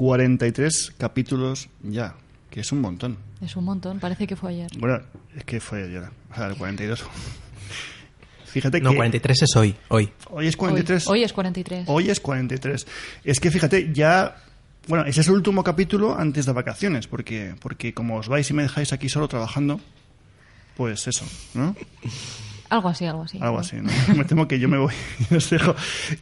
43 capítulos ya, que es un montón. Es un montón, parece que fue ayer. Bueno, es que fue ayer, o sea, el 42. Fíjate No, que 43 es hoy, hoy. hoy es 43. Hoy, hoy es 43. Hoy es 43. Es que fíjate, ya. Bueno, ese es el último capítulo antes de vacaciones, porque, porque como os vais y me dejáis aquí solo trabajando, pues eso, ¿no? Algo así, algo así. Algo así, ¿no? Me temo que yo me voy y os dejo.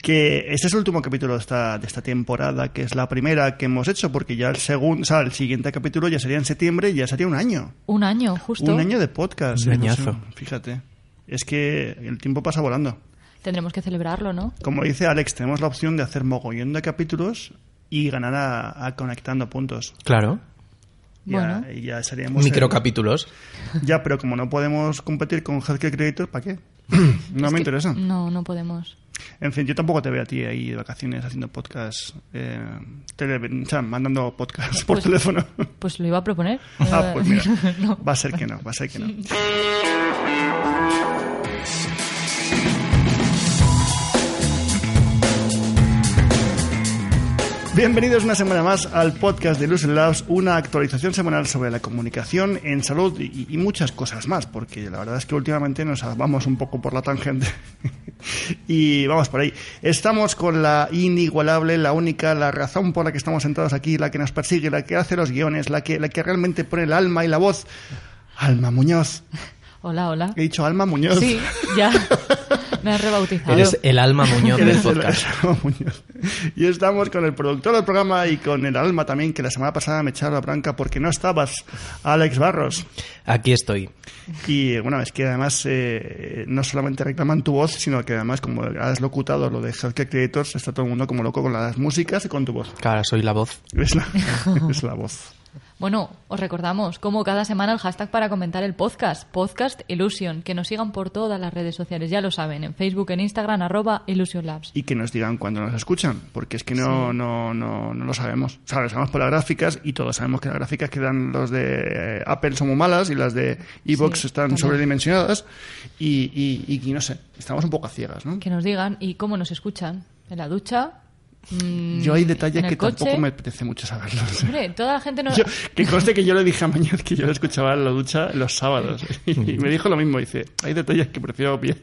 Que este es el último capítulo de esta, de esta temporada, que es la primera que hemos hecho, porque ya el segundo, o sea, el siguiente capítulo ya sería en septiembre y ya sería un año. Un año, justo. Un año de podcast. Un. No sé, añazo. fíjate. Es que el tiempo pasa volando. Tendremos que celebrarlo, ¿no? Como dice Alex, tenemos la opción de hacer mogollón de capítulos y ganar a, a conectando puntos. Claro. Ya, Bueno. y ya seríamos. Microcapítulos. Ya, pero como no podemos competir con Healthcare Creators, ¿para qué? No me interesa. No, no podemos. En fin, yo tampoco te veo a ti ahí de vacaciones haciendo podcast, eh, tele- o sea, mandando podcast por Pues- teléfono. Pues lo iba a proponer. Ah, pues mira, No. va a ser que no, va a ser que no. Bienvenidos una semana más al podcast de Lucy Labs, una actualización semanal sobre la comunicación en salud y, y muchas cosas más, porque la verdad es que últimamente nos vamos un poco por la tangente y vamos por ahí. Estamos con la inigualable, la única, la razón por la que estamos sentados aquí, la que nos persigue, la que hace los guiones, la que, la que realmente pone el alma y la voz. Alma Muñoz. Hola, hola. He dicho Alma Muñoz. Sí, ya. Me has rebautizado. Eres el alma muñoz del podcast. el Alma Muñoz. Y estamos con el productor del programa y con el alma también, que la semana pasada me echaron la branca porque no estabas, Alex Barros. Aquí estoy. Y bueno, es que además eh, no solamente reclaman tu voz, sino que además, como has locutado lo de Healthcare Creators, está todo el mundo como loco con las músicas y con tu voz. Claro, soy la voz. Es la, es la voz. Bueno, os recordamos, como cada semana, el hashtag para comentar el podcast, Podcast Illusion. Que nos sigan por todas las redes sociales, ya lo saben, en Facebook, en Instagram, arroba Illusion Labs. Y que nos digan cuando nos escuchan, porque es que no, no, no, no lo sabemos. O sea, lo sabemos por las gráficas y todos sabemos que las gráficas que dan los de eh, Apple son muy malas y las de Evox Sí, están también. sobredimensionadas y, y, y no sé, estamos un poco a ciegas, ¿no? Que nos digan y cómo nos escuchan. En la ducha. Mm, Yo hay detalles que coche. tampoco me apetece mucho saberlos. Hombre, toda la gente no. Yo- que conste que yo le dije a Mañez que yo lo escuchaba en la ducha los sábados. Y me dijo lo mismo. Dice, hay detalles que prefiero obviar.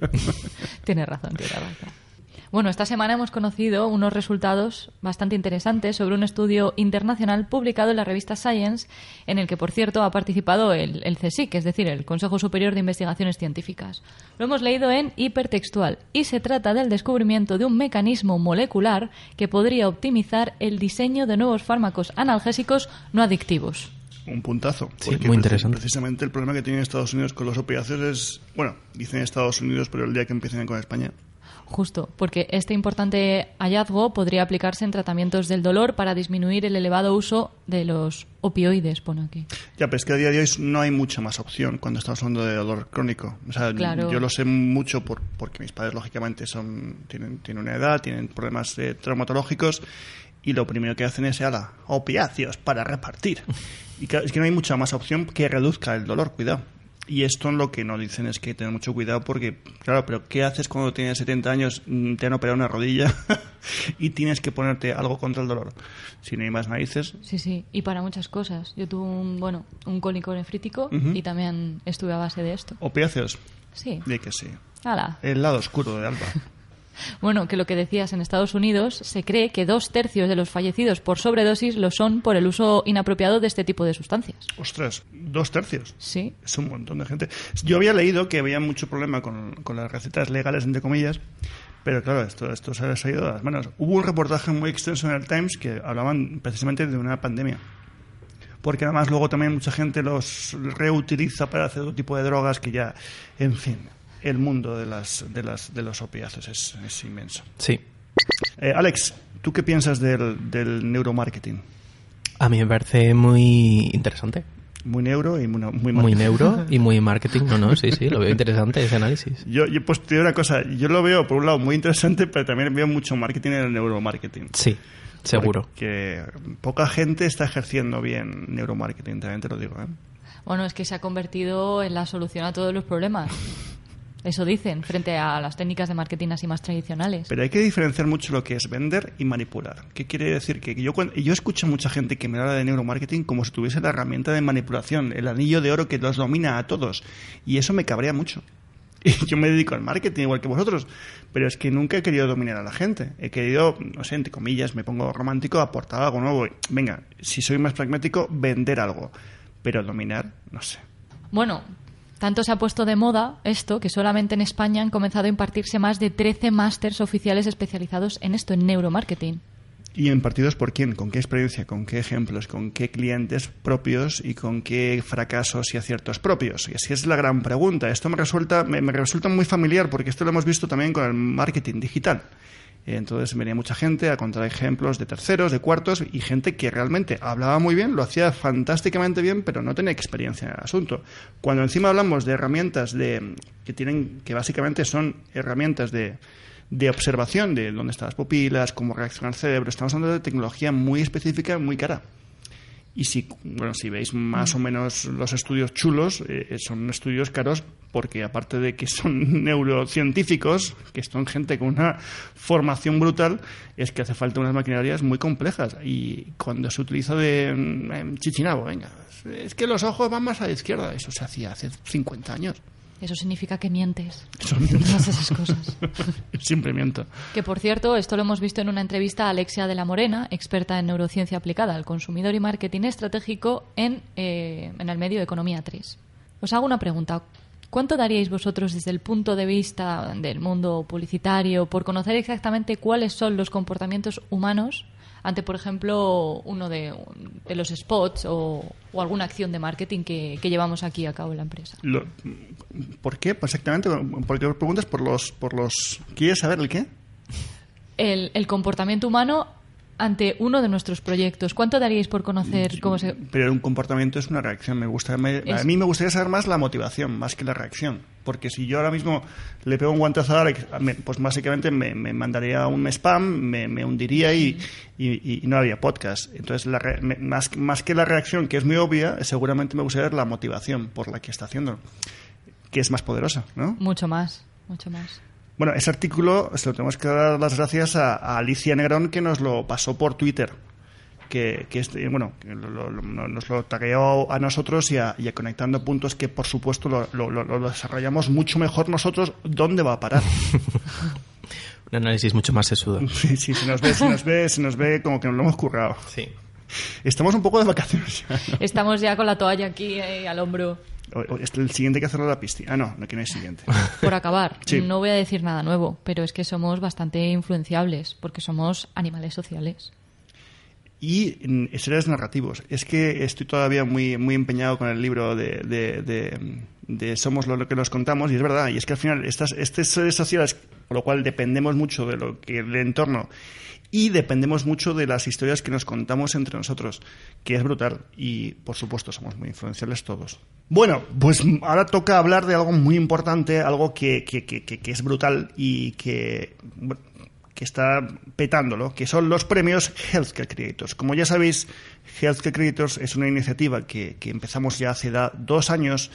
Tiene razón, tiene razón. Bueno, esta semana hemos conocido unos resultados bastante interesantes sobre un estudio internacional publicado en la revista Science, en el que, por cierto, ha participado el, el CSIC, es decir, el Consejo Superior de Investigaciones Científicas. Lo hemos leído en hipertextual y se trata del descubrimiento de un mecanismo molecular que podría optimizar el diseño de nuevos fármacos analgésicos no adictivos. Un puntazo. Sí, Porque muy interesante. Precisamente el problema que tiene Estados Unidos con los opiáceos es, bueno, dicen Estados Unidos, pero el día que empiecen con España. Justo, porque este importante hallazgo podría aplicarse en tratamientos del dolor para disminuir el elevado uso de los opioides, pone aquí. Ya, pero es que a día de hoy no hay mucha más opción cuando estamos hablando de dolor crónico. O sea, Claro. yo lo sé mucho por, porque mis padres, lógicamente, son tienen, tienen una edad, tienen problemas eh, traumatológicos y lo primero que hacen es, ala, opiáceos para repartir. Y claro, es que no hay mucha más opción que reduzca el dolor, cuidado. Y esto lo que nos dicen es que tener mucho cuidado porque, claro, pero ¿qué haces cuando tienes 70 años, mm, te han operado una rodilla y tienes que ponerte algo contra el dolor? Si no hay más narices, Sí, sí, y para muchas cosas. Yo tuve un, bueno, un cólico nefrítico y también estuve a base de esto. opiáceos, Sí, de que sí. El lado oscuro de Alba. Bueno, que lo que decías, en Estados Unidos se cree que dos tercios de los fallecidos por sobredosis lo son por el uso inapropiado de este tipo de sustancias. Ostras, dos tercios. Sí, Es un montón de gente. Yo había leído que había mucho problema con, con las recetas legales, entre comillas, pero claro, esto, esto se ha ido de las manos. Hubo un reportaje muy extenso en el Times que hablaban precisamente de una pandemia. Porque además luego también mucha gente los reutiliza para hacer otro tipo de drogas que ya, en fin, el mundo de, las, de, las, de los opiáceos es, es inmenso. Sí. Eh, Alex, ¿tú qué piensas del, del neuromarketing? A mí me parece muy interesante. Muy neuro y muy, muy, Muy marketing. neuro y muy marketing. No, no, sí, sí, lo veo interesante ese análisis. Yo, yo pues te digo una cosa, yo lo veo por un lado muy interesante, pero también veo mucho marketing en el neuromarketing. Sí, seguro. Que poca gente está ejerciendo bien neuromarketing, también te lo digo. ¿eh? bueno, es que se ha convertido en la solución a todos los problemas. Eso dicen, frente a las técnicas de marketing así más tradicionales. Pero hay que diferenciar mucho lo que es vender y manipular. ¿Qué quiere decir? Que yo, yo escucho a mucha gente que me habla de neuromarketing como si tuviese la herramienta de manipulación, el anillo de oro que los domina a todos. Y eso me cabrea mucho. Y yo me dedico al marketing igual que vosotros, pero es que nunca he querido dominar a la gente. He querido, no sé, entre comillas, me pongo romántico, aportar algo nuevo. Venga, si soy más pragmático, vender algo. Pero dominar, no sé. Bueno, tanto se ha puesto de moda esto que solamente en España han comenzado a impartirse más de 13 másters oficiales especializados en esto, en neuromarketing. ¿Y impartidos por quién? ¿Con qué experiencia? ¿Con qué ejemplos? ¿Con qué clientes propios? ¿Y con qué fracasos y aciertos propios? Y así es la gran pregunta. Esto me resulta, me, me resulta muy familiar porque esto lo hemos visto también con el marketing digital. Entonces venía mucha gente a contar ejemplos de terceros, de cuartos y gente que realmente hablaba muy bien, lo hacía fantásticamente bien, pero no tenía experiencia en el asunto. Cuando encima hablamos de herramientas de que tienen que básicamente son herramientas de de observación de dónde están las pupilas, cómo reacciona el cerebro, estamos hablando de tecnología muy específica, muy cara. Y si, bueno, si veis más o menos los estudios chulos, eh, son estudios caros porque aparte de que son neurocientíficos, que son gente con una formación brutal, es que hace falta unas maquinarias muy complejas. Y cuando se utiliza de mm, chichinabo, venga, es que los ojos van más a la izquierda, eso se hacía hace 50 años. Eso significa que mientes. Eso miento. Esas cosas. Siempre miento. Que por cierto, esto lo hemos visto en una entrevista a Alexia de la Morena, experta en neurociencia aplicada al consumidor y marketing estratégico en, eh, en el medio de Economía 3. Os hago una pregunta. ¿Cuánto daríais vosotros desde el punto de vista del mundo publicitario por conocer exactamente cuáles son los comportamientos humanos ante, por ejemplo, uno de, de los spots o, o alguna acción de marketing que, que llevamos aquí a cabo en la empresa? Lo- ¿Por qué? Pues exactamente, ¿por qué preguntas? Por los, por los... ¿Quieres saber el qué? El, el comportamiento humano ante uno de nuestros proyectos. ¿Cuánto daríais por conocer cómo se...? Pero un comportamiento es una reacción. Me gusta, me- A mí me gustaría saber más la motivación, más que la reacción. Porque si yo ahora mismo le pego un guantazo a pues básicamente me, me mandaría un spam, me, me hundiría y, y- y no habría podcast. Entonces, la re- me- más, más que la reacción, que es muy obvia, seguramente me gustaría ver la motivación por la que está haciendo, que es más poderosa, ¿no? Mucho más, mucho más. Bueno, ese artículo se lo tenemos que dar las gracias a, a Alicia Negrón que nos lo pasó por Twitter. Que, que este, bueno, que lo- lo- lo- nos lo tagueó a nosotros y a, y a Conectando Puntos, que por supuesto lo, lo- lo- lo desarrollamos mucho mejor nosotros. ¿Dónde va a parar? Un análisis mucho más sesudo. Sí, sí, se nos ve, se nos ve, se nos ve como que nos lo hemos currado. Sí. Estamos un poco de vacaciones ya. ¿no? Estamos ya con la toalla aquí eh, al hombro El siguiente que hacerlo a la piscina. Ah, no, no, que no hay siguiente. por acabar. Sí. No voy a decir nada nuevo, pero es que somos bastante influenciables porque somos animales sociales. y mm, seres narrativos. Es que estoy todavía muy, muy empeñado con el libro de, de- de- de Somos lo que nos contamos, y es verdad, y es que al final estas, estas seres sociales, por lo cual dependemos mucho de lo que el entorno y dependemos mucho de las historias que nos contamos entre nosotros, que es brutal, y por supuesto somos muy influenciales todos. Bueno, pues ahora toca hablar de algo muy importante, algo que, que- que- es brutal y que que está petándolo, que son los premios Healthcare Creators. Como ya sabéis, Healthcare Creators es una iniciativa que, que empezamos ya hace dos años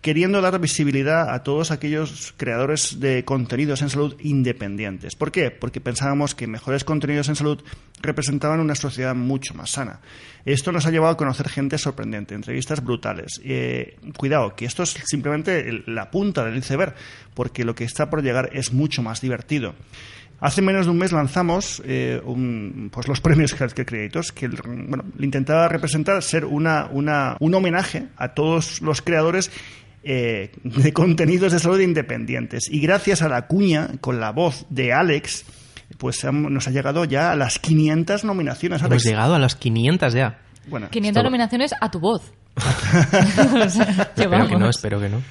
queriendo dar visibilidad a todos aquellos creadores de contenidos en salud independientes. ¿Por qué? Porque pensábamos que mejores contenidos en salud representaban una sociedad mucho más sana. Esto nos ha llevado a conocer gente sorprendente, entrevistas brutales. Eh, cuidado, que esto es simplemente la punta del iceberg, porque lo que está por llegar es mucho más divertido. Hace menos de un mes lanzamos eh, un- pues los premios Healthcare Creators, que bueno, intentaba representar ser una, un homenaje a todos los creadores eh, de contenidos de salud independientes. Y gracias a la cuña, con la voz de Alex, pues nos ha llegado ya a las 500 nominaciones. Hemos Alex. llegado a las 500 ya. Bueno, 500 Esto- nominaciones a tu voz. O sea, Espero que no, espero que no.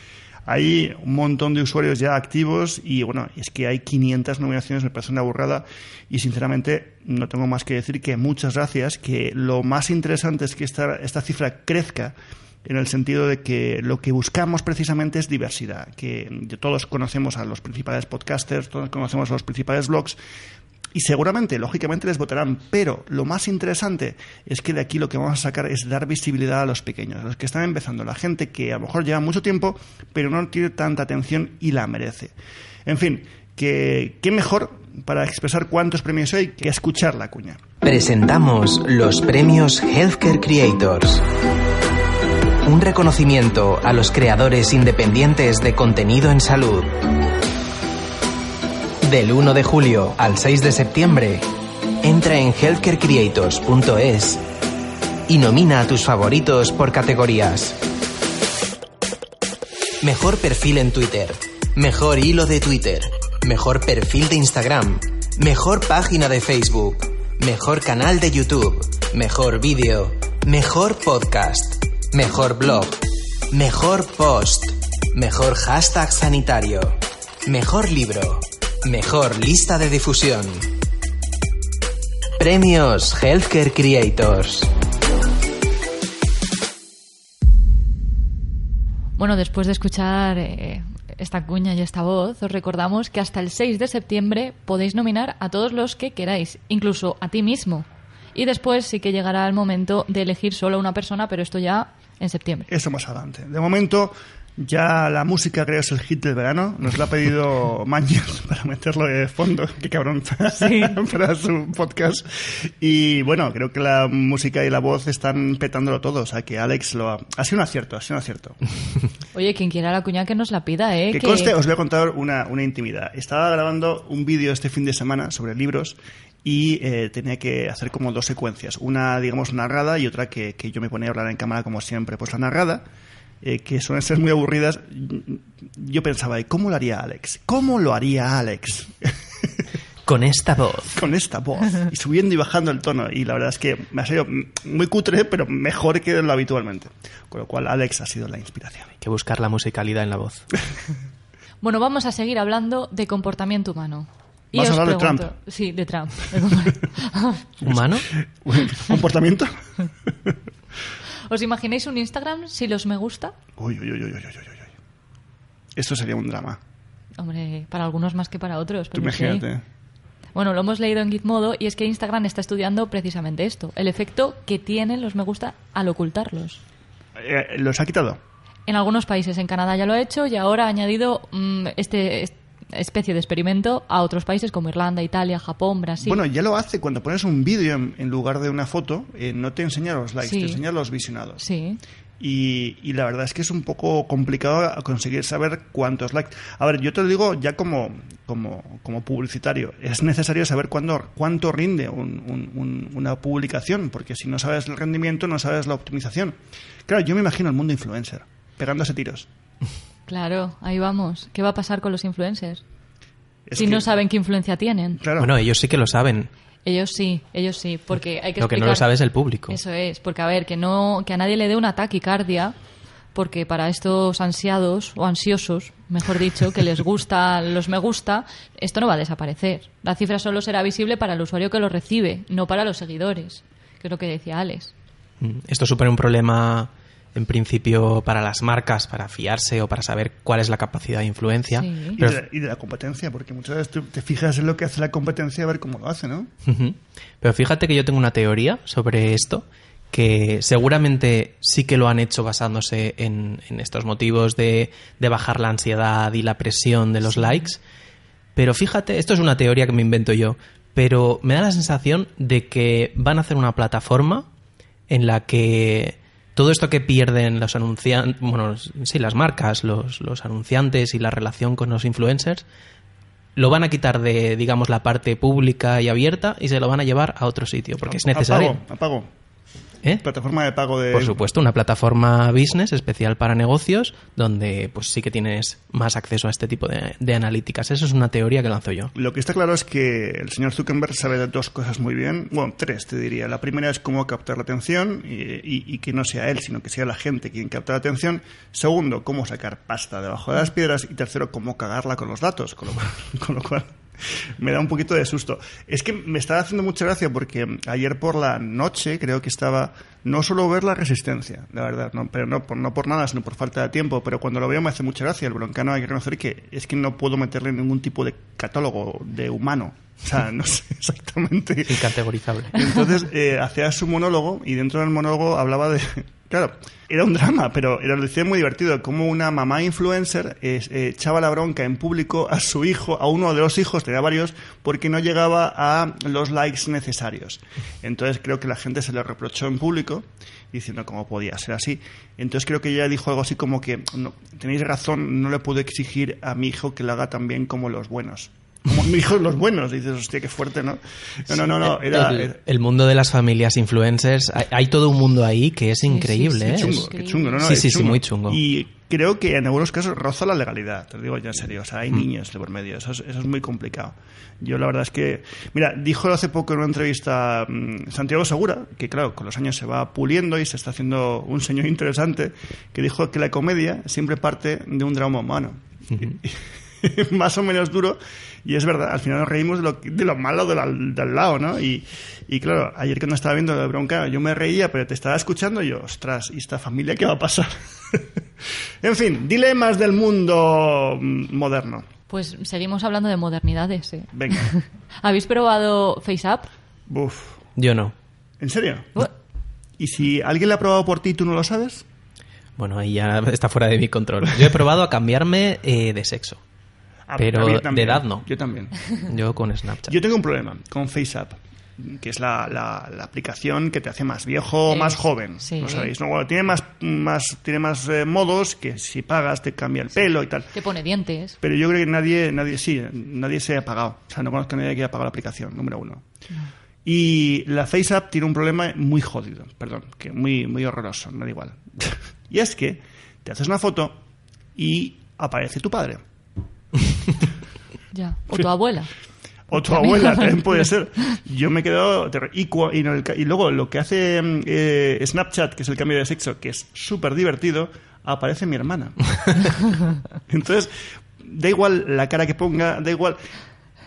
Hay un montón de usuarios ya activos y bueno, es que hay 500 nominaciones, me parece una burrada y sinceramente no tengo más que decir que muchas gracias, que lo más interesante es que esta, esta cifra crezca en el sentido de que lo que buscamos precisamente es diversidad, que todos conocemos a los principales podcasters, todos conocemos a los principales blogs y seguramente, lógicamente, les votarán. Pero lo más interesante es que de aquí lo que vamos a sacar es dar visibilidad a los pequeños, a los que están empezando, la gente que a lo mejor lleva mucho tiempo, pero no tiene tanta atención y la merece. En fin, que qué mejor para expresar cuántos premios hay que escuchar la cuña. Presentamos los premios Healthcare Creators. Un reconocimiento a los creadores independientes de contenido en salud. Del 1 de julio al 6 de septiembre, entra en healthcarecreators.es y nomina a tus favoritos por categorías. Mejor perfil en Twitter, mejor hilo de Twitter, mejor perfil de Instagram, mejor página de Facebook, mejor canal de YouTube, mejor vídeo, mejor podcast, mejor blog, mejor post, mejor hashtag sanitario, mejor libro, mejor lista de difusión. Premios Healthcare Creators. Bueno, después de escuchar eh, esta cuña y esta voz, os recordamos que hasta el 6 de septiembre podéis nominar a todos los que queráis, incluso a ti mismo. Y después sí que llegará el momento de elegir solo a una persona, pero esto ya en septiembre. Eso más adelante. De momento, ya la música creo es el hit del verano. Nos lo ha pedido Maños para meterlo de fondo. Qué cabrón Sí. para su podcast. Y bueno, creo que la música y la voz están petándolo todo. O sea que Alex lo ha... Ha sido un acierto, ha sido un acierto. Oye, quien quiera la cuña que nos la pida, ¿eh? Que conste, os voy a contar una, una intimidad. Estaba grabando un vídeo este fin de semana sobre libros y eh, tenía que hacer como dos secuencias. Una, digamos, narrada y otra que, que yo me ponía a hablar en cámara como siempre. Pues la narrada, eh, que suelen ser muy aburridas, yo pensaba, ¿y ¿cómo lo haría Alex? ¿Cómo lo haría Alex? Con esta voz. Con esta voz. Y subiendo y bajando el tono. Y la verdad es que me ha salido muy cutre, pero mejor que lo habitualmente. Con lo cual, Alex ha sido la inspiración. Hay que buscar la musicalidad en la voz. Bueno, vamos a seguir hablando de comportamiento humano. Y ¿Vas a hablar de Trump? Sí, de Trump. ¿Humano? ¿Comportamiento? ¿Os imagináis un Instagram si los me gusta? Uy, uy, uy, uy, uy, uy, uy. Esto sería un drama. Hombre, para algunos más que para otros. Tú pero sí. imagínate. Bueno, lo hemos leído en Gizmodo y es que Instagram está estudiando precisamente esto, el efecto que tienen los me gusta al ocultarlos. Eh, ¿Los ha quitado? En algunos países, en Canadá ya lo ha hecho y ahora ha añadido mm, este, est- especie de experimento a otros países como Irlanda, Italia, Japón, Brasil. Bueno, ya lo hace cuando pones un vídeo en, en lugar de una foto, eh, no te enseña los likes, Sí. te enseña los visionados. sí. Y, y la verdad es que es un poco complicado conseguir saber cuántos likes. A ver, yo te lo digo ya como, como, como publicitario. Es necesario saber cuándo, cuánto rinde un- un- un- una publicación, porque si no sabes el rendimiento, no sabes la optimización. Claro, yo me imagino el mundo influencer, pegándose tiros. Claro, ahí vamos. ¿Qué va a pasar con los influencers? Es si que- no saben qué influencia tienen. Claro. Bueno, ellos sí que lo saben. Ellos sí, ellos sí, porque hay que Lo que no lo sabe es el público. Eso es, porque a ver, que no que a nadie le dé una taquicardia, porque para estos ansiados o ansiosos, mejor dicho, que les gusta los me gusta, esto no va a desaparecer. La cifra solo será visible para el usuario que lo recibe, no para los seguidores, que es lo que decía Alex. Mm, Esto supone un problema, en principio, para las marcas, para fiarse o para saber cuál es la capacidad de influencia. Sí. Y, de, la- y de la competencia, porque muchas veces tú te fijas en lo que hace la competencia a ver cómo lo hace, ¿no? Pero fíjate que yo tengo una teoría sobre esto, que seguramente sí que lo han hecho basándose en, en estos motivos de, de bajar la ansiedad y la presión de los likes. Pero fíjate, esto es una teoría que me invento yo, pero me da la sensación de que van a hacer una plataforma en la que todo esto que pierden los anunciantes, bueno, sí, las marcas, los, los anunciantes y la relación con los influencers, lo van a quitar de, digamos, la parte pública y abierta y se lo van a llevar a otro sitio, porque es necesario. Apago, apago. ¿Eh? Plataforma de pago de... Por supuesto, una plataforma business especial para negocios donde pues sí que tienes más acceso a este tipo de, de analíticas. Eso es una teoría que lanzo yo. Lo que está claro es que el señor Zuckerberg sabe de dos cosas muy bien. Bueno, tres te diría. La primera es cómo captar la atención y, y- y que no sea él, sino que sea la gente quien capta la atención. Segundo, cómo sacar pasta debajo de las piedras. Y tercero, cómo cagarla con los datos. Con lo cual, con lo cual me da un poquito de susto. Es que me estaba haciendo mucha gracia porque ayer por la noche creo que estaba no solo ver la resistencia, la verdad, no, pero no por, no por nada, sino por falta de tiempo, pero cuando lo veo me hace mucha gracia. El broncano hay que reconocer que es que no puedo meterle ningún tipo de catálogo de humano. O sea, no sé exactamente. Incategorizable. Entonces, eh, hacía su monólogo y dentro del monólogo hablaba de... Claro, era un drama, pero era, muy divertido, como una mamá influencer eh, echaba la bronca en público a su hijo, a uno de los hijos, tenía varios, porque no llegaba a los likes necesarios. Entonces creo que la gente se le reprochó en público, diciendo cómo podía ser así. Entonces creo que ella dijo algo así como que, tenéis razón, no le puedo exigir a mi hijo que lo haga tan bien como los buenos como mi hijo los buenos. Dices, hostia, qué fuerte, ¿no? No, no, no, no. Era, el, el, mundo de las familias influencers, hay, hay, todo un mundo ahí que es increíble, sí, sí, ¿eh? Qué chungo, qué chungo, ¿no? no sí, sí, chungo. sí, muy chungo. Y creo que en algunos casos roza la legalidad, te lo digo ya en serio. O sea, hay Mm. niños de por medio, eso es, eso es muy complicado. Yo la verdad es que, mira, dijo hace poco en una entrevista mmm, Santiago Segura, que claro, con los años se va puliendo y se está haciendo un señor interesante, que dijo que la comedia siempre parte de un drama humano. Uh -huh. más o menos duro y es verdad, al final nos reímos de lo, de lo malo del, del lado, ¿no? Y, y, claro, ayer cuando estaba viendo la bronca yo me reía, pero te estaba escuchando y yo, ostras, ¿y esta familia qué va a pasar? en fin, dilemas del mundo moderno. Pues seguimos hablando de modernidades. ¿eh? Venga. ¿Habéis probado FaceApp? Uf. Yo no. ¿En serio? ¿Y si alguien la ha probado por ti y tú no lo sabes? Bueno, ahí ya está fuera de mi control. Yo he probado a cambiarme eh, de sexo. Ah, pero de edad no. Yo también. Yo con Snapchat. Yo tengo un problema con FaceApp, que es la, la, la aplicación que te hace más viejo o más joven. Sí. ¿No sabéis? No, bueno, tiene más, más, tiene más eh, modos que si pagas te cambia el pelo y tal. Te pone dientes. Pero yo creo que nadie, nadie sí, nadie se ha pagado. O sea, no conozco a nadie que haya pagado la aplicación, número uno. No. Y la FaceApp tiene un problema muy jodido, perdón, que muy, muy horroroso, no da igual. y es que te haces una foto y aparece tu padre. ya. O tu abuela. O tu abuela, también puede ser. Yo me he quedado... Y, y, no, y luego lo que hace eh, Snapchat, que es el cambio de sexo, que es súper divertido, aparece mi hermana. Entonces, da igual la cara que ponga, da igual...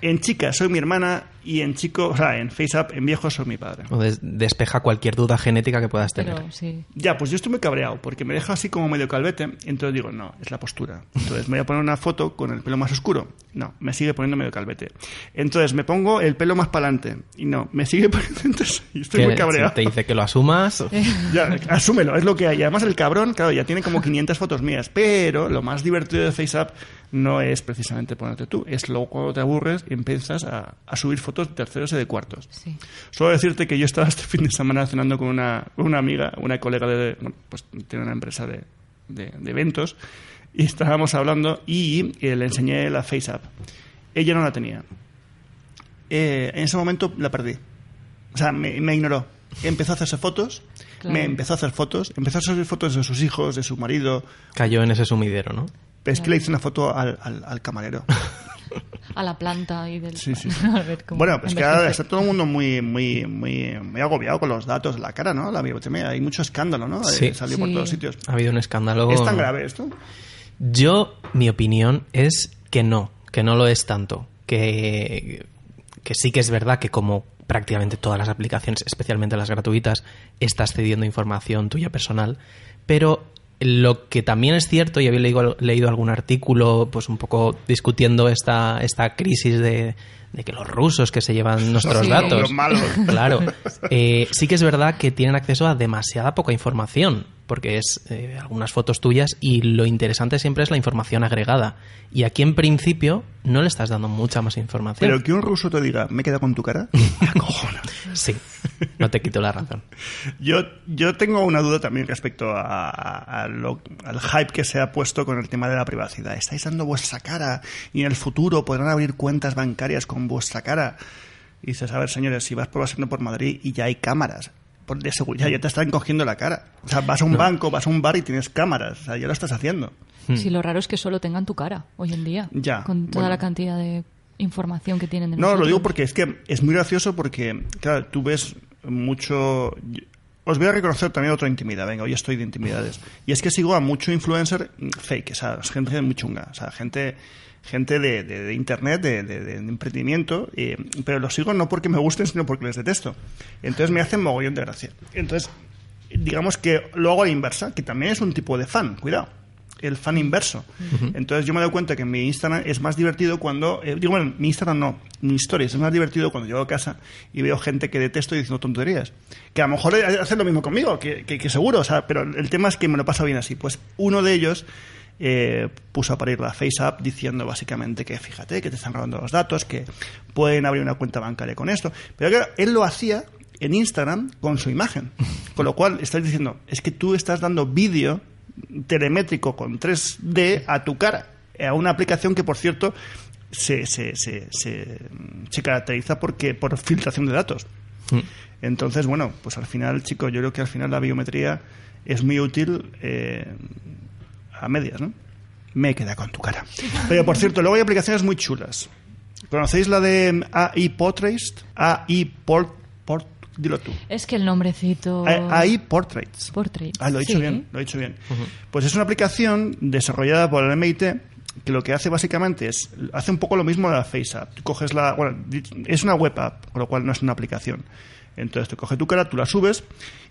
En chica soy mi hermana y en chico, o sea, en FaceApp, en viejo soy mi padre. O des despeja cualquier duda genética que puedas tener. Pero, sí. Ya, pues yo estoy muy cabreado porque me deja así como medio calvete. Entonces digo, no, es la postura. Entonces me voy a poner una foto con el pelo más oscuro. No, me sigue poniendo medio calvete. Entonces me pongo el pelo más para adelante. Y no, me sigue poniendo. Entonces estoy muy cabreado. Si te dice que lo asumas. ya, asúmelo, es lo que hay. Además el cabrón, claro, ya tiene como 500 fotos mías. Pero lo más divertido de FaceApp no es precisamente ponerte tú. Es luego cuando te aburres y empiezas a, a subir fotos de terceros y de cuartos. Sí. Solo decirte que yo estaba este fin de semana cenando con una, una amiga, una colega de, bueno, pues tiene una empresa de, de, de, eventos, y estábamos hablando y eh, le enseñé la FaceApp. Ella no la tenía. Eh, en ese momento la perdí. O sea, me, me ignoró. Empezó a hacerse fotos, claro. me empezó a hacer fotos, empezó a hacer fotos de sus hijos, de su marido. Cayó en ese sumidero, ¿no? Pero es que le hice una foto al, al, al camarero. a la planta y del sí, sí, sí. bueno pues que ahora está todo el mundo muy muy muy muy agobiado con los datos de la cara no la biometría hay mucho escándalo no sí. salió sí. por todos sitios ha habido un escándalo es tan grave esto yo mi opinión es que no que no lo es tanto que que sí que es verdad que como prácticamente todas las aplicaciones especialmente las gratuitas estás cediendo información tuya personal pero lo que también es cierto, y había leído, leído, algún artículo, pues un poco discutiendo esta, esta crisis de, de que los rusos que se llevan nuestros sí. datos. Los malos. Claro. Eh, sí que es verdad que tienen acceso a demasiada poca información, porque es eh, algunas fotos tuyas y lo interesante siempre es la información agregada. Y aquí en principio no le estás dando mucha más información. Pero que un ruso te diga, me queda con tu cara. Sí, no te quito la razón. Yo, yo tengo una duda también respecto a, a, a lo, al hype que se ha puesto con el tema de la privacidad. Estáis dando vuestra cara y en el futuro podrán abrir cuentas bancarias con vuestra cara. Y dices, a ver, señores, si vas paseando por Madrid y ya hay cámaras de seguridad, ya te están cogiendo la cara. O sea, vas a un no. banco, vas a un bar y tienes cámaras. O sea, ya lo estás haciendo. Sí, lo raro es que solo tengan tu cara hoy en día. Ya. Con toda bueno. la cantidad de información que tienen de No, nosotros. lo digo porque es que es muy gracioso porque, claro, tú ves mucho... Os voy a reconocer también otra intimidad, venga, hoy estoy de intimidades. Y es que sigo a mucho influencer fake, o sea, gente muy chunga, o sea, gente gente de, de- internet, de, emprendimiento, pero los sigo no porque me gusten, sino porque les detesto. Entonces me hacen mogollón de gracia. Entonces, digamos que lo hago a la inversa, que también es un tipo de fan, cuidado. El fan inverso. Entonces yo me doy cuenta que mi Instagram es más divertido cuando. eh, digo, bueno, mi Instagram no, mi stories es más divertido cuando llego a casa y veo gente que detesto y diciendo tonterías. Que a lo mejor hacen lo mismo conmigo, que, que- que seguro, o sea, pero el tema es que me lo pasa bien así. Pues uno de ellos eh, puso a parir la FaceApp diciendo básicamente que fíjate que te están robando los datos, que pueden abrir una cuenta bancaria con esto. Pero claro, él lo hacía en Instagram con su imagen. Con lo cual estás diciendo, es que tú estás dando vídeo telemétrico con 3D a tu cara, a una aplicación que, por cierto, se, se, se, se, caracteriza porque por filtración de datos. Entonces, bueno, pues al final, chicos, yo creo que al final la biometría es muy útil eh, a medias, ¿no? Me queda con tu cara. Pero por cierto, luego hay aplicaciones muy chulas. ¿Conocéis la de AI Portraits? AI Port dilo tú. Es que el nombrecito... AI Portraits. Portrait. Ah, lo he dicho Sí. bien, lo he dicho bien. Pues es una aplicación desarrollada por el MIT que lo que hace básicamente es hace un poco lo mismo de la FaceApp. Tú coges la, bueno, di- es una web app, con lo cual no es una aplicación. Entonces te coge tu cara, tú la subes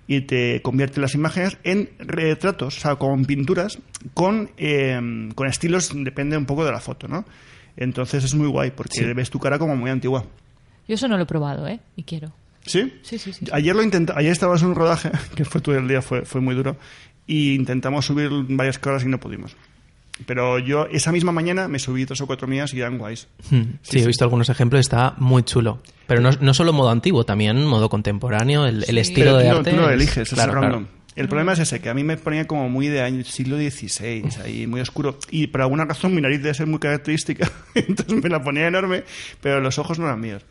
y te convierte las imágenes en retratos, o sea, con pinturas, con, eh, con estilos, depende un poco de la foto, ¿no? Entonces es muy guay porque ves tu cara como muy antigua. Yo eso no lo he probado, ¿eh? Y quiero. ¿Sí? Sí, sí, sí. Ayer lo intenta, ayer estábamos en un rodaje, que fue todo el día, fue, fue muy duro, y intentamos subir varias cosas y no pudimos. Pero yo esa misma mañana me subí tres o cuatro mías y eran guays. Hmm. Sí, he visto algunos ejemplos, está muy chulo. Pero no, no solo modo antiguo, también modo contemporáneo, el, estilo Pero de tú, no- arte. tú no lo es- eliges, claro, es claro. random. El problema es ese, que a mí me ponía como muy de año, siglo XVI, ahí muy oscuro. Y por alguna razón mi nariz debe ser muy característica, entonces me la ponía enorme, pero los ojos no eran míos.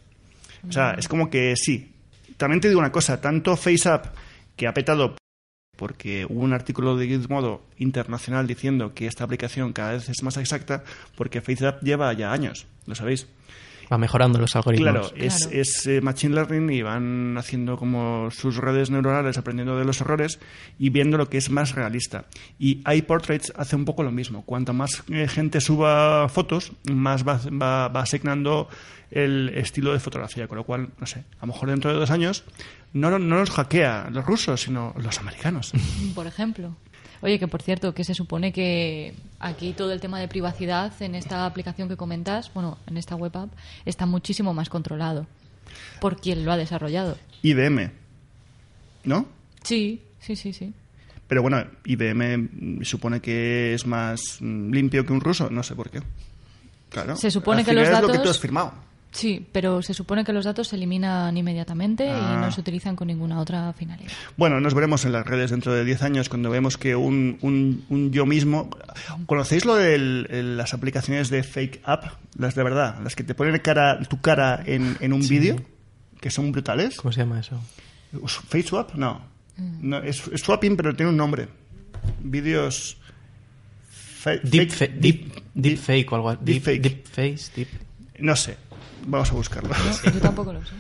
O sea, es como que sí. También te digo una cosa, tanto FaceApp, que ha petado porque hubo un artículo de Gizmodo internacional diciendo que esta aplicación cada vez es más exacta, porque FaceApp lleva ya años, lo sabéis. Va mejorando los algoritmos. Claro, es, Claro. es, eh, Machine Learning y van haciendo como sus redes neuronales, aprendiendo de los errores y viendo lo que es más realista. Y iPortraits hace un poco lo mismo. Cuanto más eh, gente suba fotos, más va, va, va asignando el estilo de fotografía. Con lo cual, no sé, a lo mejor dentro de dos años no, no nos hackea los rusos, sino los americanos. Por ejemplo. Oye, que por cierto, que se supone que aquí todo el tema de privacidad en esta aplicación que comentas, bueno, en esta web app, está muchísimo más controlado por quien lo ha desarrollado. IBM, ¿no? Sí, sí, sí, sí. Pero bueno, IBM supone que es más mm, limpio que un ruso, no sé por qué. Claro. Se supone Al que final los es lo que datos- tú has firmado. Sí, pero se supone que los datos se eliminan inmediatamente Ah. y no se utilizan con ninguna otra finalidad. Bueno, nos veremos en las redes dentro de 10 años cuando vemos que un, un- un yo mismo... ¿Conocéis lo de las aplicaciones de fake app? Las de verdad, las que te ponen cara, tu cara en, en un vídeo, que son brutales. ¿Cómo se llama eso? ¿Face swap? No. no es, es swapping, pero tiene un nombre. Vídeos... fa- Deep, fake- fa- deep, deep fake o algo así. Deep, Deepfake. deep face, deep. No sé. Vamos a buscarlo. No, yo tampoco lo sé.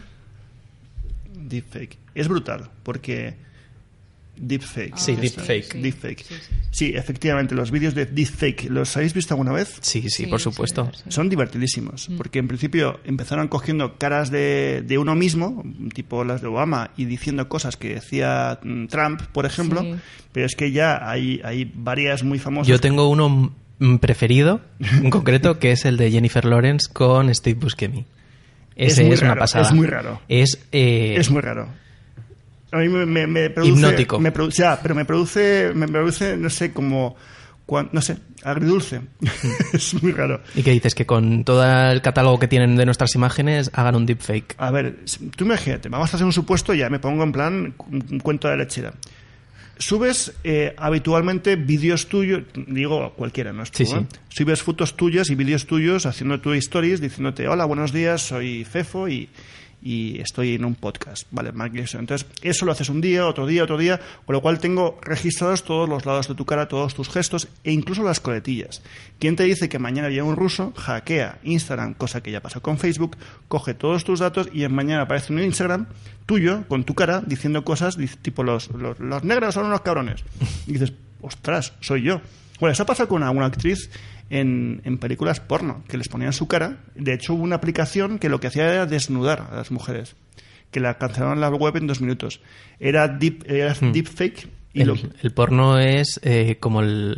Deepfake. Es brutal, porque... Deepfake. Sí, Ya está. deepfake. sí. Deepfake. Sí, sí. Sí, efectivamente, los vídeos de deepfake, ¿los habéis visto alguna vez? Sí, sí, Sí, por sí, supuesto. sí. Son divertidísimos, porque en principio empezaron cogiendo caras de, de uno mismo, tipo las de Obama, y diciendo cosas que decía mm, Trump, por ejemplo, Sí. pero es que ya hay, hay varias muy famosas. Yo tengo uno mm, preferido, en concreto, que es el de Jennifer Lawrence con Steve Buscemi. Es Ese muy es, una pasada. es muy raro. Es, eh, Es muy raro. A mí me, me- me produce... Hipnótico. Me produce, ya, pero me produce, me produce, no sé, como... cuan- no sé, agridulce. es muy raro. ¿Y qué dices? Que con todo el catálogo que tienen de nuestras imágenes hagan un deepfake. A ver, tú imagínate, vamos a hacer un supuesto, ya me pongo en plan un un cuento de lechera. Subes eh, habitualmente vídeos tuyos, digo cualquiera, no es tú, Sí, sí. ¿eh? Subes fotos tuyas y vídeos tuyos haciendo tu stories diciéndote, hola, buenos días, soy Fefo y, y estoy en un podcast. Vale, Mark Gleason. Entonces, eso lo haces un día, otro día, otro día, con lo cual tengo registrados todos los lados de tu cara, todos tus gestos e incluso las coletillas. ¿Quién te dice que mañana viene un ruso, hackea Instagram, cosa que ya pasó con Facebook, coge todos tus datos y en mañana aparece un Instagram tuyo, con tu cara, diciendo cosas tipo los, los, los negros son unos cabrones? Y dices, ostras, soy yo. Bueno, eso pasa con una, una actriz en, en películas porno, que les ponían su cara. De hecho, hubo una aplicación que lo que hacía era desnudar a las mujeres, que la cancelaron en la web en dos minutos. Era deep, era deepfake y El, lo, el porno es eh, como el...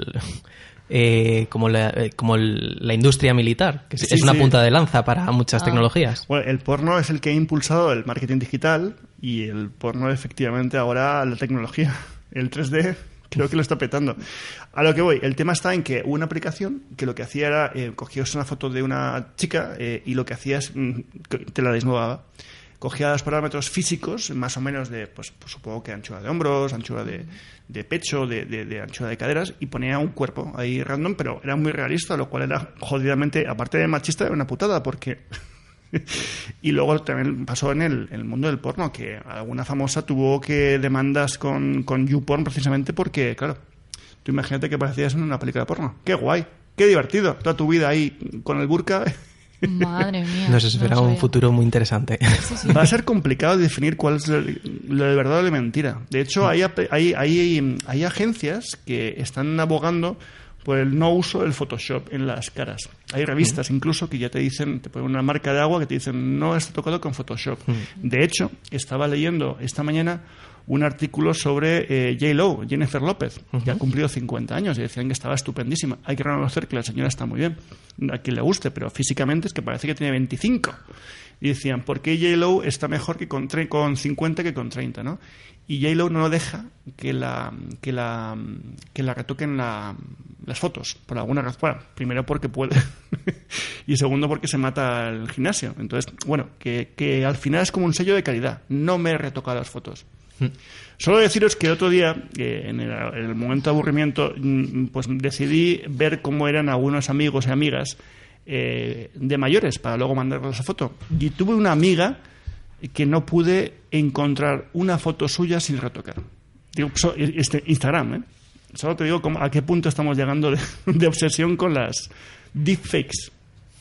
eh, como la, eh, como el- la industria militar, que es, Sí, es una sí. punta de lanza para muchas tecnologías. Bueno, el porno es el que ha impulsado el marketing digital y el porno efectivamente ahora la tecnología, el 3D, creo que lo está petando. A lo que voy, el tema está en que hubo una aplicación que lo que hacía era, eh, cogías una foto de una chica eh, y lo que hacía es, mm, te la desnudaba. Cogía los parámetros físicos, más o menos de, pues, pues supongo que anchura de hombros, anchura de, de pecho, de, de- de anchura de caderas, y ponía un cuerpo ahí random, pero era muy realista, lo cual era jodidamente, aparte de machista, era una putada, porque y luego también pasó en el, en el mundo del porno, que alguna famosa tuvo que demandas con, con YouPorn precisamente porque, claro, tú imagínate que parecías en una película de porno. ¡Qué guay! ¡Qué divertido! Toda tu vida ahí con el burka. Madre mía. Nos espera no un futuro muy interesante. Va a ser complicado definir cuál es lo de verdad o de mentira. De hecho, hay, ap- hay, hay, hay agencias que están abogando por el no uso del Photoshop en las caras. Hay revistas incluso que ya te dicen, te ponen una marca de agua que te dicen no está tocado con Photoshop. De hecho, estaba leyendo esta mañana un artículo sobre eh, J-Lo, Jennifer López, que ha cumplido 50 años y decían que estaba estupendísima. Hay que reconocer que la señora está muy bien, a quien le guste, pero físicamente es que parece que tiene 25. Y decían, ¿por qué J-Lo está mejor que con, con 50 que con 30? ¿no? Y J-Lo no deja que la, que la, que la retoquen la- las fotos, por alguna razón. Bueno, primero porque puede, y segundo porque se mata el gimnasio. Entonces, bueno, que, que al final es como un sello de calidad. No me he retocado las fotos. Solo deciros que el otro día, eh, en, el, en el momento de aburrimiento, mm, pues decidí ver cómo eran algunos amigos y amigas eh, de mayores para luego mandarles la foto. Y tuve una amiga que no pude encontrar una foto suya sin retocar. Digo, so- este, Instagram, ¿eh? Solo te digo cómo- a qué punto estamos llegando de, de obsesión con las deepfakes.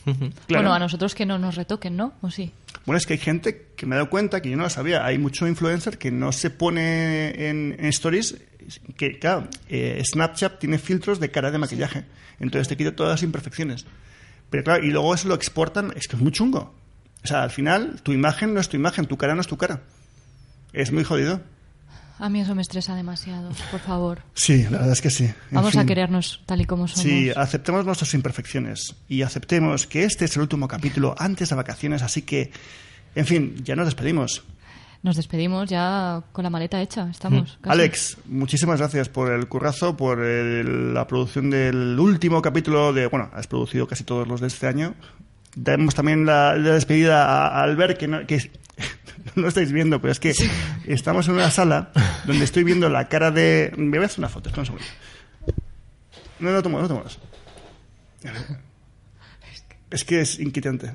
Claro. Bueno, a nosotros que no nos retoquen, ¿no? ¿O sí? Es que hay gente que me he dado cuenta que yo no lo sabía. Hay mucho influencer que no se pone en, en stories. Que, claro, eh, Snapchat tiene filtros de cara de maquillaje. Entonces te quita todas las imperfecciones. Pero claro, y luego eso lo exportan. Es que es muy chungo. O sea, al final, tu imagen no es tu imagen, tu cara no es tu cara. Es muy jodido. A mí eso me estresa demasiado, por favor. Sí, la verdad es que sí. En Vamos a fin. querernos tal y como somos. Sí, aceptemos nuestras imperfecciones y aceptemos que este es el último capítulo antes de vacaciones, así que, en fin, ya nos despedimos. Nos despedimos ya con la maleta hecha, estamos. casi. Alex, muchísimas gracias por el currazo, por el- la producción del último capítulo de... Bueno, has producido casi todos los de este año. Damos también la, la despedida a, a Albert, que no, que no lo estáis viendo, pero es que estamos en una sala donde estoy viendo la cara de... Me voy a hacer una foto, espera un segundo. No, no tomo, no tomo. Es que es inquietante.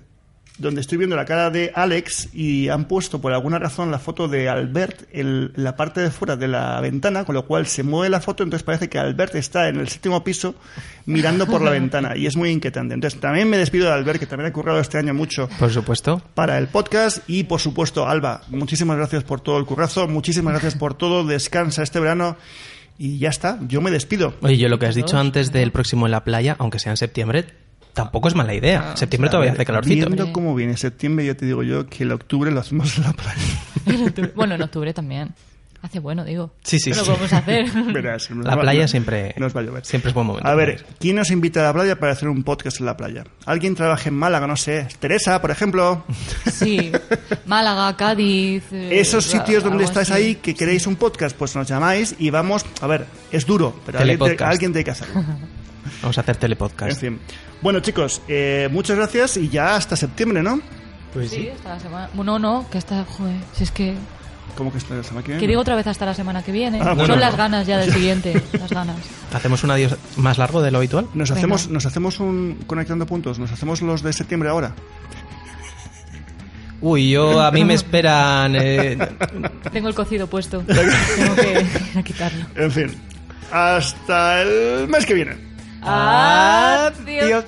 Donde estoy viendo la cara de Alex y han puesto por alguna razón la foto de Albert en la parte de fuera de la ventana, con lo cual se mueve la foto, entonces parece que Albert está en el séptimo piso mirando por la ventana y es muy inquietante. Entonces también me despido de Albert, que también ha currado este año mucho Por supuesto. para el podcast y por supuesto Alba, muchísimas gracias por todo el currazo, muchísimas gracias por todo, descansa este verano y ya está, yo me despido. Oye, yo lo que has dicho antes del próximo en la playa, aunque sea en septiembre, tampoco es mala idea. septiembre todavía hace calorcito. Viendo cómo viene septiembre, ya te digo yo que el octubre lo hacemos en la playa. En Bueno, en octubre también. Hace bueno, digo. Sí, sí, ¿Qué sí. lo podemos hacer? Verás, La va- playa no- siempre, nos va a llover. siempre es buen momento. A ver, ¿quién nos invita a la playa para hacer un podcast en la playa? ¿Alguien trabaja en Málaga? No sé. Teresa, por ejemplo. Sí. Málaga, Cádiz. eh, Esos sitios donde estáis así. ahí que queréis un podcast, pues nos llamáis y vamos. A ver, es duro, pero alguien, te- alguien tiene que hacerlo. Vamos a hacer En telepodcast. fin. Bueno, chicos, eh, muchas gracias y ya hasta septiembre, ¿no? Pues Sí, hasta la semana. No, no, que hasta. Joder, si es que. ¿Cómo que está la semana que viene? Que digo otra vez hasta la semana que viene. Ah, bueno. Son las ganas ya del siguiente. Las ganas. ¿Hacemos un adiós más largo de lo habitual? Nos Venga. hacemos, nos hacemos un conectando puntos, nos hacemos los de septiembre ahora. Uy, yo a mí me esperan... eh, Tengo el cocido puesto. Tengo que quitarlo. En fin, hasta el mes que viene. Adiós. Adiós.